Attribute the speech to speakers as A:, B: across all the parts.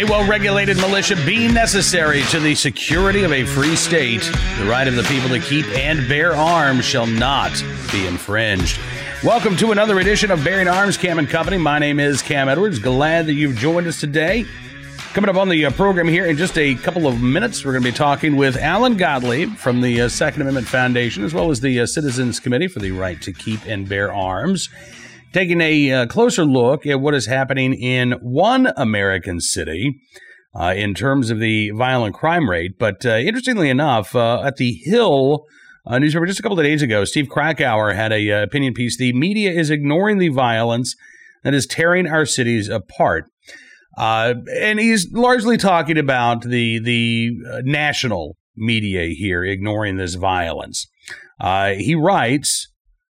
A: A well regulated militia being necessary to the security of a free state. The right of the people to keep and bear arms shall not be infringed. Welcome to another edition of Bearing Arms Cam and Company. My name is Cam Edwards. Glad that you've joined us today. Coming up on the uh, program here in just a couple of minutes, we're going to be talking with Alan Gottlieb from the uh, Second Amendment Foundation, as well as the uh, Citizens Committee for the Right to Keep and Bear Arms taking a uh, closer look at what is happening in one American city uh, in terms of the violent crime rate. But uh, interestingly enough, uh, at the Hill uh, newspaper just a couple of days ago, Steve Krakauer had a uh, opinion piece. The media is ignoring the violence that is tearing our cities apart. and he's largely talking about the the national media here ignoring this violence. he writes,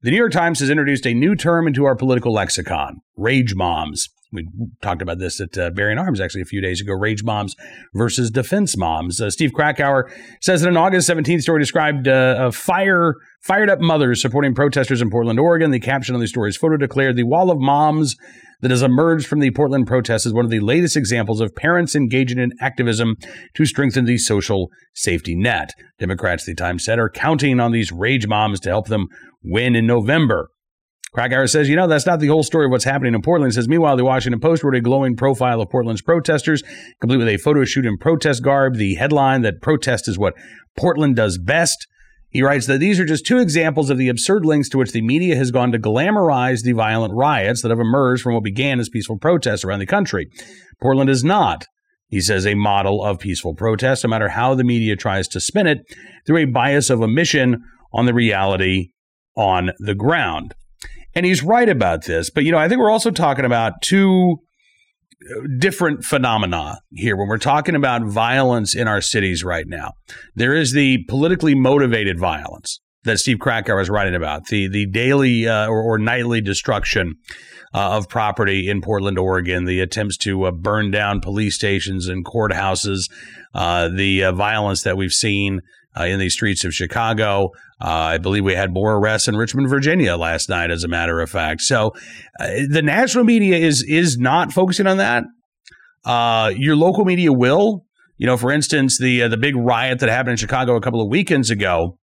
A: the New York Times has introduced a new term into our political lexicon rage moms. We talked about this at uh, Bearing Arms actually a few days ago. Rage moms versus defense moms. Uh, Steve Krakauer says that an August 17th story described uh, fire fired up mothers supporting protesters in Portland, Oregon. The caption on the story's photo declared the wall of moms that has emerged from the Portland protests is one of the latest examples of parents engaging in activism to strengthen the social safety net. Democrats, the Times said, are counting on these rage moms to help them win in November. Krakauer says, you know, that's not the whole story of what's happening in Portland. He says, meanwhile, the Washington Post wrote a glowing profile of Portland's protesters, complete with a photo shoot in protest garb. The headline that protest is what Portland does best. He writes that these are just two examples of the absurd lengths to which the media has gone to glamorize the violent riots that have emerged from what began as peaceful protests around the country. Portland is not, he says, a model of peaceful protest, no matter how the media tries to spin it through a bias of omission on the reality on the ground. And he's right about this. But, you know, I think we're also talking about two different phenomena here when we're talking about violence in our cities right now. There is the politically motivated violence that Steve Krakauer was writing about, the the daily uh, or, or, nightly destruction uh, of property in Portland, Oregon, the attempts to uh, burn down police stations and courthouses, uh, the uh, violence that we've seen uh, in the streets of Chicago. Uh, I believe we had more arrests in Richmond, Virginia last night, as a matter of fact. So uh, the national media is is not focusing on that. Uh, your local media will. You know, for instance, the uh, the big riot that happened in Chicago a couple of weekends ago,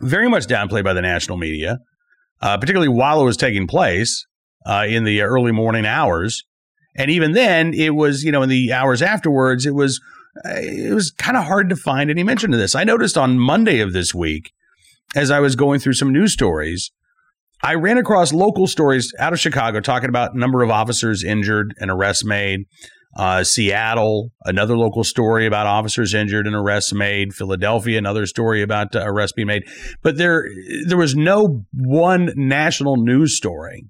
A: very much downplayed by the national media, uh, particularly while it was taking place in the early morning hours. And even then, it was you know in the hours afterwards, it was it was kind of hard to find any mention of this. I noticed on Monday of this week, as I was going through some news stories, I ran across local stories out of Chicago talking about number of officers injured and arrests made. Uh, Seattle, another local story about officers injured and arrests made. Philadelphia, another story about uh, arrests being made. But there, there was no one national news story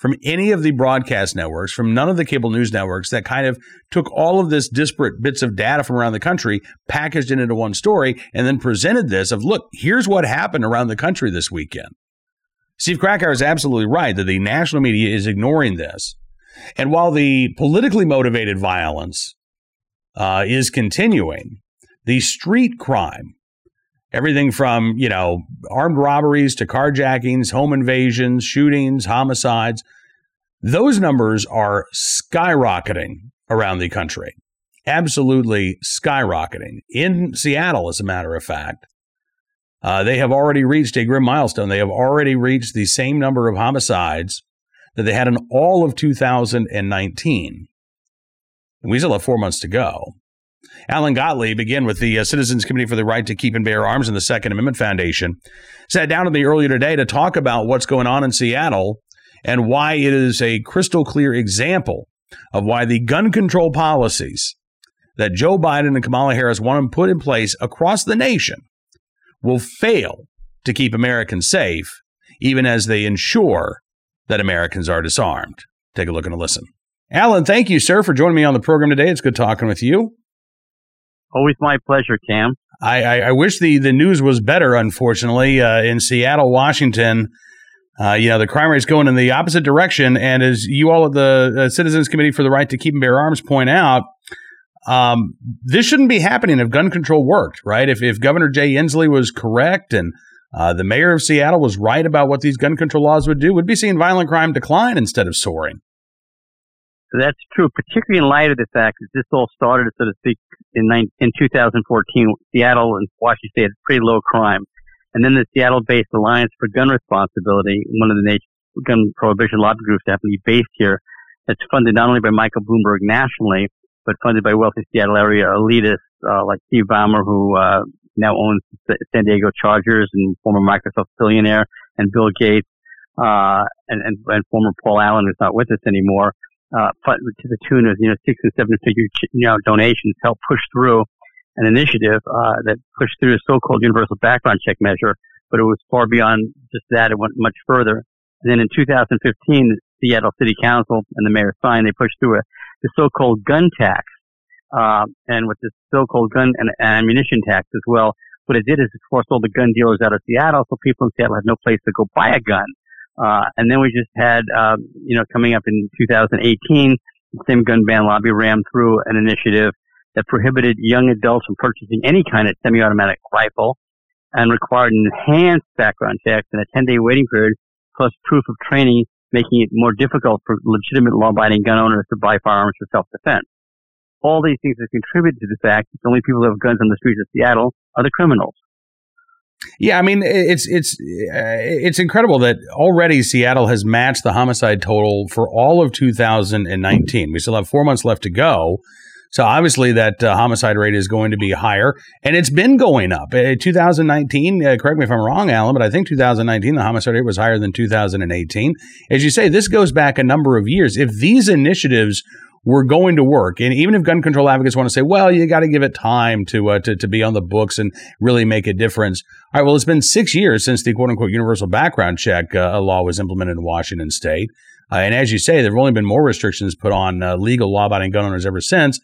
A: from any of the broadcast networks, from none of the cable news networks that kind of took all of this disparate bits of data from around the country, packaged it into one story, and then presented this of look, here's what happened around the country this weekend. Steve Krakauer is absolutely right that the national media is ignoring this. And while the politically motivated violence uh, is continuing, the street crime Everything from, you know, armed robberies to carjackings, home invasions, shootings, homicides. Those numbers are skyrocketing around the country. Absolutely skyrocketing. In Seattle, as a matter of fact, uh, they have already reached a grim milestone. They have already reached the same number of homicides that they had in all of 2019. And we still have four months to go. Alan Gottlieb, again with the uh, Citizens Committee for the Right to Keep and Bear Arms and the Second Amendment Foundation, sat down with me earlier today to talk about what's going on in Seattle and why it is a crystal clear example of why the gun control policies that Joe Biden and Kamala Harris want to put in place across the nation will fail to keep Americans safe, even as they ensure that Americans are disarmed. Take a look and a listen. Alan, thank you, sir, for joining me on the program today. It's good talking with you.
B: Always my pleasure, Cam.
A: I, I, I wish the, the news was better, unfortunately. Uh, in Seattle, Washington, uh, you know, the crime rate's going in the opposite direction. And as you all at the uh, Citizens Committee for the Right to Keep and Bear Arms point out, um, this shouldn't be happening if gun control worked, right? If, if Governor Jay Inslee was correct and uh, the mayor of Seattle was right about what these gun control laws would do, we'd be seeing violent crime decline instead of soaring.
B: That's true, particularly in light of the fact that this all started, so to speak, in, in 2014. Seattle and Washington State had pretty low crime. And then the Seattle-based Alliance for Gun Responsibility, one of the nature gun prohibition lobby groups be based here, that's funded not only by Michael Bloomberg nationally, but funded by wealthy Seattle area elitists uh, like Steve Ballmer, who uh, now owns the San Diego Chargers and former Microsoft billionaire, and Bill Gates, uh, and, and, and former Paul Allen, who's not with us anymore, uh, to the tune of you know six and seven figure you know donations, helped push through an initiative uh, that pushed through a so-called universal background check measure, but it was far beyond just that. It went much further. And then in 2015, the Seattle City Council and the mayor signed, they pushed through a, the so-called gun tax, uh, and with the so-called gun and ammunition tax as well. What it did is it forced all the gun dealers out of Seattle, so people in Seattle had no place to go buy a gun. Uh, and then we just had, um, you know, coming up in 2018, the same gun ban lobby rammed through an initiative that prohibited young adults from purchasing any kind of semi-automatic rifle and required an enhanced background check and a 10-day waiting period plus proof of training, making it more difficult for legitimate law-abiding gun owners to buy firearms for self-defense. All these things have contributed to the fact that the only people who have guns on the streets of Seattle are the criminals.
A: Yeah, I mean it's it's uh, it's incredible that already Seattle has matched the homicide total for all of 2019. We still have 4 months left to go. So obviously that uh, homicide rate is going to be higher, and it's been going up. Uh, 2019, uh, correct me if I'm wrong, Alan, but I think 2019 the homicide rate was higher than 2018. As you say, this goes back a number of years. If these initiatives were going to work, and even if gun control advocates want to say, well, you got to give it time to, uh, to to be on the books and really make a difference. All right, well, it's been six years since the quote unquote universal background check uh, law was implemented in Washington State. Uh, and as you say, there have only been more restrictions put on uh, legal law abiding gun owners ever since.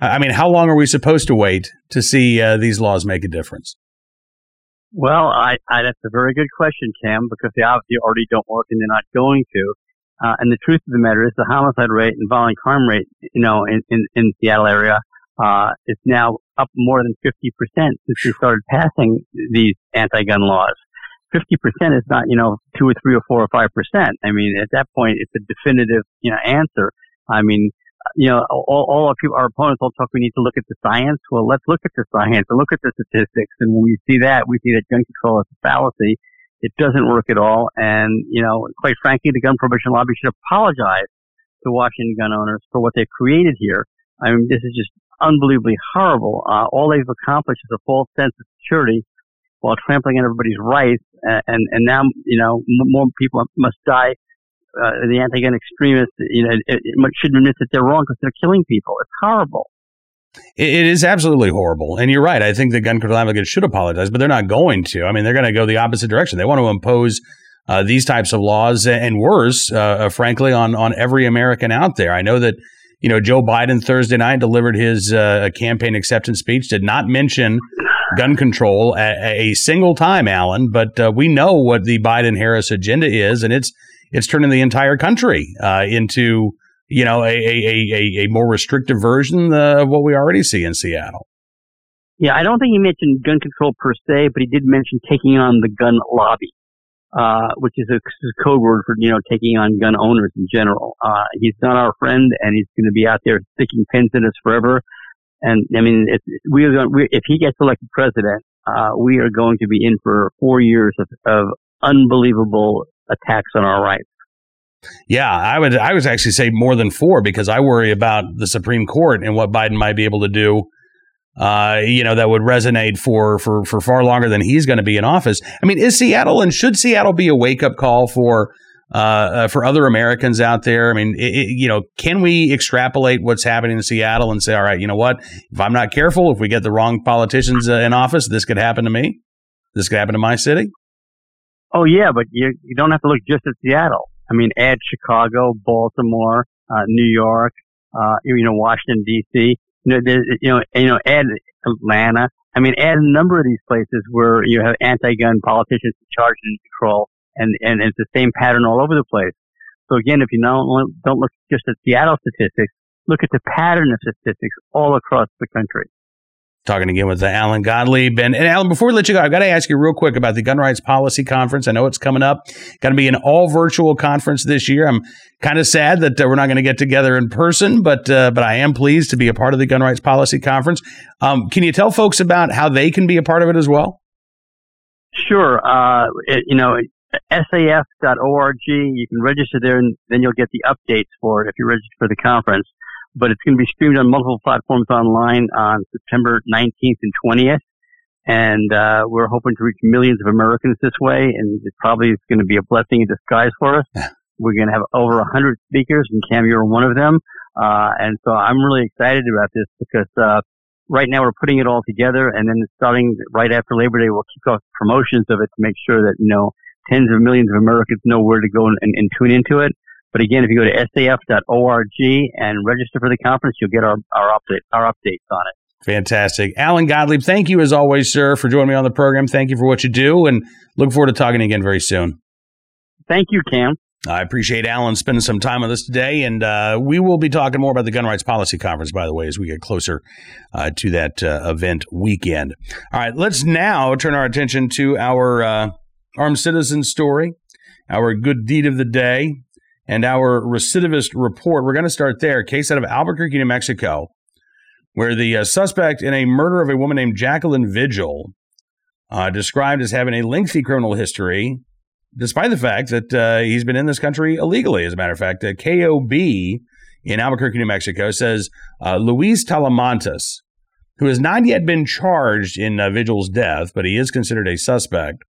A: I mean, how long are we supposed to wait to see uh, these laws make a difference?
B: Well, I, I, that's a very good question, Cam, because they obviously already don't work and they're not going to. Uh, and the truth of the matter is the homicide rate and violent crime rate, you know, in, in, in Seattle area, uh, is now up more than 50% since we started passing these anti-gun laws. 50% is not, you know, two or three or four or five percent. I mean, at that point, it's a definitive, you know, answer. I mean, you know, all, all our people, our opponents all talk, we need to look at the science. Well, let's look at the science and look at the statistics. And when we see that, we see that gun control is a fallacy. It doesn't work at all. And, you know, quite frankly, the gun prohibition lobby should apologize to Washington gun owners for what they've created here. I mean, this is just unbelievably horrible. Uh, all they've accomplished is a false sense of security while trampling on everybody's rights. And, and, and now, you know, more people must die uh, the anti-gun extremists, you know, it, it should admit that they're wrong because they're killing people. It's horrible.
A: It is absolutely horrible. And you're right. I think the gun control advocates should apologize, but they're not going to. I mean, they're going to go the opposite direction. They want to impose uh, these types of laws and worse, uh, uh, frankly, on, on every American out there. I know that, you know, Joe Biden Thursday night delivered his uh, campaign acceptance speech, did not mention gun control a, a single time, Alan, but uh, we know what the Biden Harris agenda is, and it's it's turning the entire country uh, into you know a, a, a, a more restrictive version of what we already see in Seattle.
B: Yeah, I don't think he mentioned gun control per se, but he did mention taking on the gun lobby, uh, which is a, a, code word for you know taking on gun owners in general. Uh, he's not our friend, and he's going to be out there sticking pins in us forever. And I mean, if we are going, we, if he gets elected president, uh, we are going to be in for four years of, of unbelievable attacks on our rights.
A: Yeah, I would I would actually say more than four because I worry about the Supreme Court and what Biden might be able to do. Uh, you know, that would resonate for for for far longer than he's going to be in office. I mean, is Seattle and should Seattle be a wake up call for uh, uh, for other Americans out there? I mean, it, it, you know, can we extrapolate what's happening in Seattle and say, all right, you know what? If I'm not careful, if we get the wrong politicians uh, in office, this could happen to me. This could happen to my city.
B: Oh yeah, but you you don't have to look just at Seattle. I mean, add Chicago, Baltimore, uh, New York, uh, you know, Washington D.C. You know, you know, you know, add Atlanta. I mean, add a number of these places where you have anti-gun politicians in charge and control, and and it's the same pattern all over the place. So again, if you don't don't look just at Seattle statistics, look at the pattern of statistics all across the country.
A: Talking again with uh, Alan Gottlieb. And, and Alan, before we let you go, I've got to ask you real quick about the Gun Rights Policy Conference. I know it's coming up. Going to be an all virtual conference this year. I'm kind of sad that uh, we're not going to get together in person, but uh, but I am pleased to be a part of the Gun Rights Policy Conference. Um, can you tell folks about how they can be a part of it as well?
B: Sure. Uh, it, you know, saf.org. You can register there, and then you'll get the updates for it if you register for the conference but it's going to be streamed on multiple platforms online on September 19th and 20th. And uh, we're hoping to reach millions of Americans this way, and it probably is going to be a blessing in disguise for us. We're going to have over 100 speakers, and Cam, you're one of them. Uh, and so I'm really excited about this because uh, right now we're putting it all together, and then starting right after Labor Day, we'll kick off promotions of it to make sure that you know tens of millions of Americans know where to go and, and, and tune into it. But again, if you go to saf.org and register for the conference, you'll get our, our, update, our updates on it.
A: Fantastic. Alan Gottlieb, thank you as always, sir, for joining me on the program. Thank you for what you do and look forward to talking again very soon.
B: Thank you, Cam.
A: I appreciate Alan spending some time with us today, and uh, we will be talking more about the Gun Rights Policy Conference, by the way, as we get closer uh, to that uh, event weekend. All right, let's now turn our attention to our uh, armed citizen story, our good deed of the day and our recidivist report. We're going to start there. Case out of Albuquerque, New Mexico, where the uh, suspect in a murder of a woman named Jacqueline Vigil, uh, described as having a lengthy criminal history, despite the fact that uh, he's been in this country illegally. As a matter of fact, uh, KOB in Albuquerque, New Mexico says uh, Luis Talamantes, who has not yet been charged in uh, Vigil's death, but he is considered a suspect,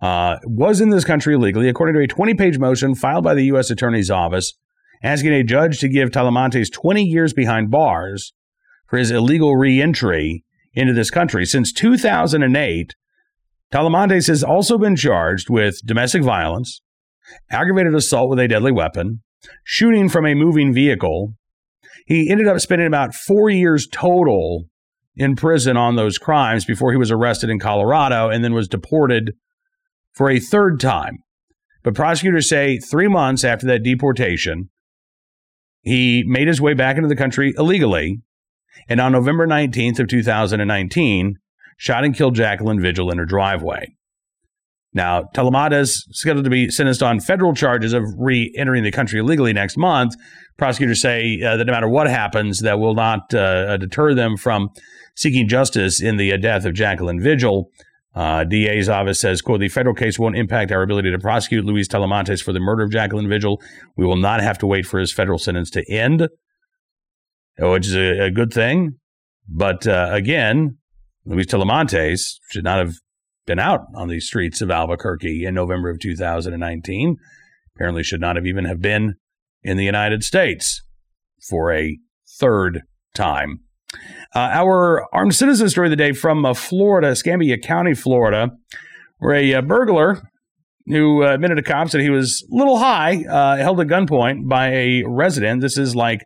A: uh, was in this country illegally, according to a 20 page motion filed by the U.S. Attorney's Office, asking a judge to give Talamantes 20 years behind bars for his illegal reentry into this country. Since 2008, Talamantes has also been charged with domestic violence, aggravated assault with a deadly weapon, shooting from a moving vehicle. He ended up spending about four years total in prison on those crimes before he was arrested in Colorado and then was deported for a third time. But prosecutors say three months after that deportation, he made his way back into the country illegally. And on November 19th of 2019, shot and killed Jacqueline Vigil in her driveway. Now, Talamantes scheduled to be sentenced on federal charges of re-entering the country illegally next month. Prosecutors say uh, that no matter what happens, that will not uh, deter them from seeking justice in the uh, death of Jacqueline Vigil. Uh, DA's office says, quote, the federal case won't impact our ability to prosecute Luis Talamantes for the murder of Jacqueline Vigil. We will not have to wait for his federal sentence to end, which is a, a good thing. But uh, again, Luis Talamantes should not have been out on the streets of Albuquerque in November of 2019. Apparently should not have even have been in the United States for a third time. Uh, our armed citizen story of the day from uh, Florida, Escambia County, Florida, where a uh, burglar who uh, admitted to cops that he was a little high uh, held at gunpoint by a resident. This is like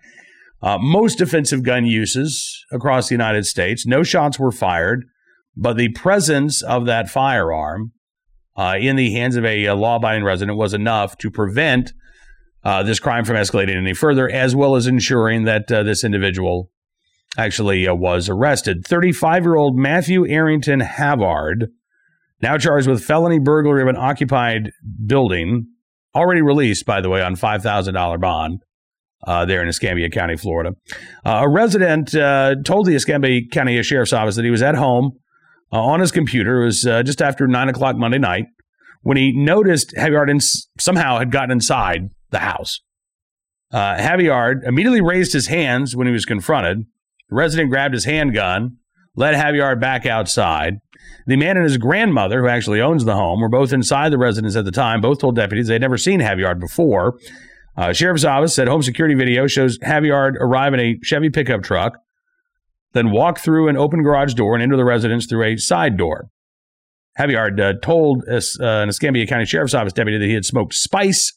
A: uh, most defensive gun uses across the United States. No shots were fired, but the presence of that firearm in the hands of a law abiding resident was enough to prevent this crime from escalating any further, as well as ensuring that this individual actually uh, was arrested. 35 year old Matthew Arrington Havard, now charged with felony burglary of an occupied building, already released, by the way, on $5,000 bond. Uh, there in Escambia County, Florida. Uh, a resident uh, told the Escambia County Sheriff's Office that he was at home uh, on his computer. It was uh, just after 9 o'clock Monday night when he noticed Havard ins- somehow had gotten inside the house. Uh, Havard immediately raised his hands when he was confronted. The resident grabbed his handgun, led Havard back outside. The man and his grandmother, who actually owns the home, were both inside the residence at the time. Both told deputies they'd never seen Havard before. Uh, Sheriff's office said home security video shows Havard arrive in a Chevy pickup truck, then walk through an open garage door and into the residence through a side door. Havard uh, told uh, an Escambia County Sheriff's Office deputy that he had smoked spice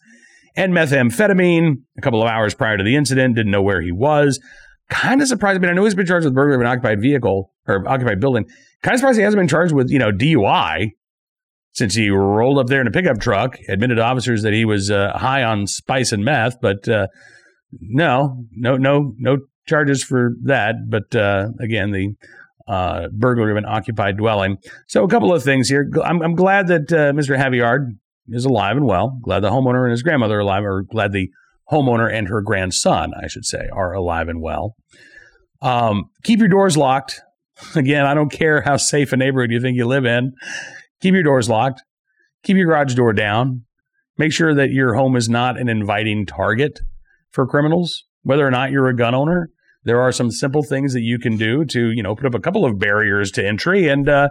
A: and methamphetamine a couple of hours prior to the incident, didn't know where he was. Kind of surprised. I mean, I know he's been charged with burglary of an occupied vehicle or occupied building. Kind of surprised he hasn't been charged with, you know, DUI since he rolled up there in a pickup truck, admitted to officers that he was uh, high on spice and meth, but uh, no, no, no, no charges for that. But uh, again, the uh, burglary of an occupied dwelling. So, a couple of things here. I'm, I'm glad that uh, Mr. Havard is alive and well. Glad the homeowner and his grandmother are alive, or glad the homeowner and her grandson, I should say, are alive and well. Um, keep your doors locked. Again, I don't care how safe a neighborhood you think you live in. Keep your doors locked. Keep your garage door down. Make sure that your home is not an inviting target for criminals. Whether or not you're a gun owner, there are some simple things that you can do to, you know, put up a couple of barriers to entry and uh,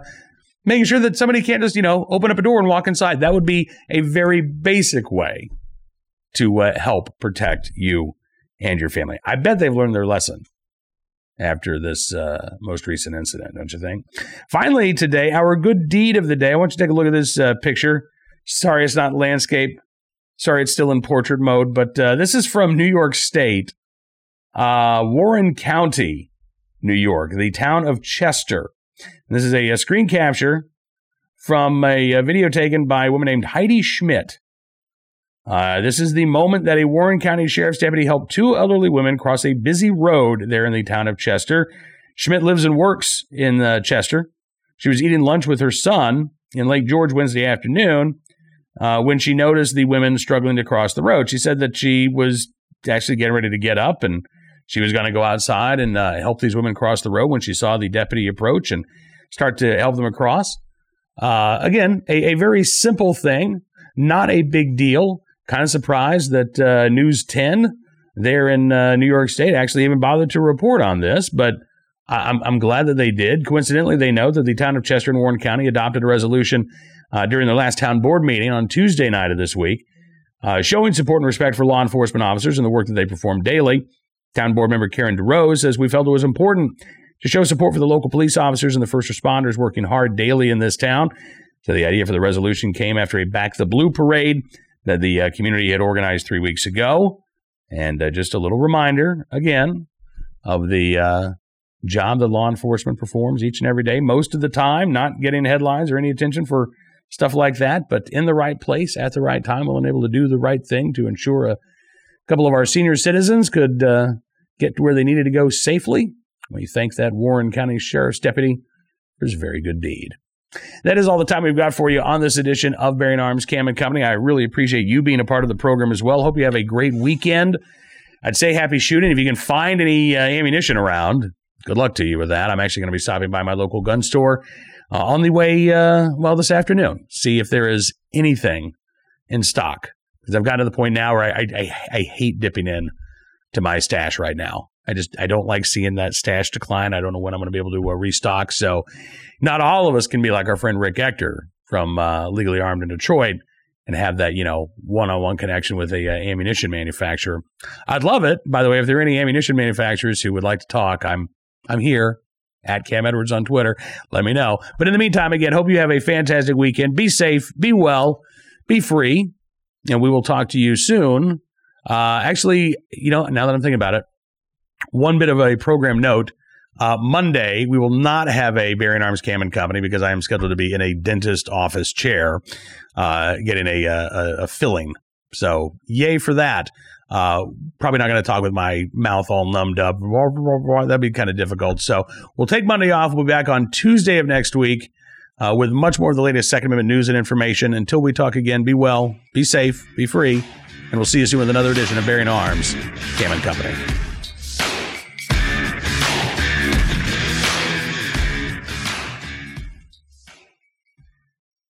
A: making sure that somebody can't just, you know, open up a door and walk inside. That would be a very basic way to uh, help protect you and your family. I bet they've learned their lesson after this uh, most recent incident, don't you think? Finally, today, our good deed of the day. I want you to take a look at this uh, picture. Sorry, it's not landscape. Sorry, it's still in portrait mode, but uh, this is from New York State, uh, Warren County, New York, the town of Chester. And this is a, a, screen capture from a, a, video taken by a woman named Heidi Schmidt. Uh, this is the moment that a Warren County Sheriff's deputy helped two elderly women cross a busy road there in the town of Chester. Schmidt lives and works in uh, Chester. She was eating lunch with her son in Lake George Wednesday afternoon uh, when she noticed the women struggling to cross the road. She said that she was actually getting ready to get up and she was going to go outside and uh, help these women cross the road when she saw the deputy approach and start to help them across. Uh, again, a, a, very simple thing, not a big deal kind of surprised that uh, News 10 there in uh, New York State actually even bothered to report on this, but I'm, I'm glad that they did. Coincidentally, they know that the town of Chester and Warren County adopted a resolution uh, during their last town board meeting on Tuesday night of this week, uh, showing support and respect for law enforcement officers and the work that they perform daily. Town board member Karen DeRose says we felt it was important to show support for the local police officers and the first responders working hard daily in this town. So the idea for the resolution came after a Back the Blue parade that the uh, community had organized three weeks ago. And uh, just a little reminder again of the uh, job that law enforcement performs each and every day, most of the time, not getting headlines or any attention for stuff like that, but in the right place at the right time, willing able to do the right thing to ensure a couple of our senior citizens could uh, get to where they needed to go safely. We thank that Warren County Sheriff's deputy for his very good deed. That is all the time we've got for you on this edition of Bearing Arms Cam and Company. I really appreciate you being a part of the program as well. Hope you have a great weekend. I'd say happy shooting. If you can find any uh, ammunition around, good luck to you with that. I'm actually going to be stopping by my local gun store uh, on the way, uh, well, this afternoon. See if there is anything in stock. Because I've gotten to the point now where I, I, I hate dipping in to my stash right now. I just I don't like seeing that stash decline. I don't know when I'm going to be able to uh, restock. So, not all of us can be like our friend Rick Ector from uh, Legally Armed in Detroit and have that you know one-on-one connection with a uh, ammunition manufacturer. I'd love it. By the way, if there are any ammunition manufacturers who would like to talk, I'm I'm here at Cam Edwards on Twitter. Let me know. But in the meantime, again, hope you have a fantastic weekend. Be safe, be well, be free, and we will talk to you soon. Uh, actually, you know, now that I'm thinking about it, one bit of a program note. Uh, Monday, we will not have a Bearing Arms Cam and Company because I am scheduled to be in a dentist office chair, uh, getting a, a, a, filling. So, yay for that. Uh, probably not going to talk with my mouth all numbed up. That'd be kind of difficult. So, we'll take Monday off. We'll be back on Tuesday of next week uh, with much more of the latest Second Amendment news and information. Until we talk again, be well, be safe, be free, and we'll see you soon with another edition of Bearing Arms Cam and Company.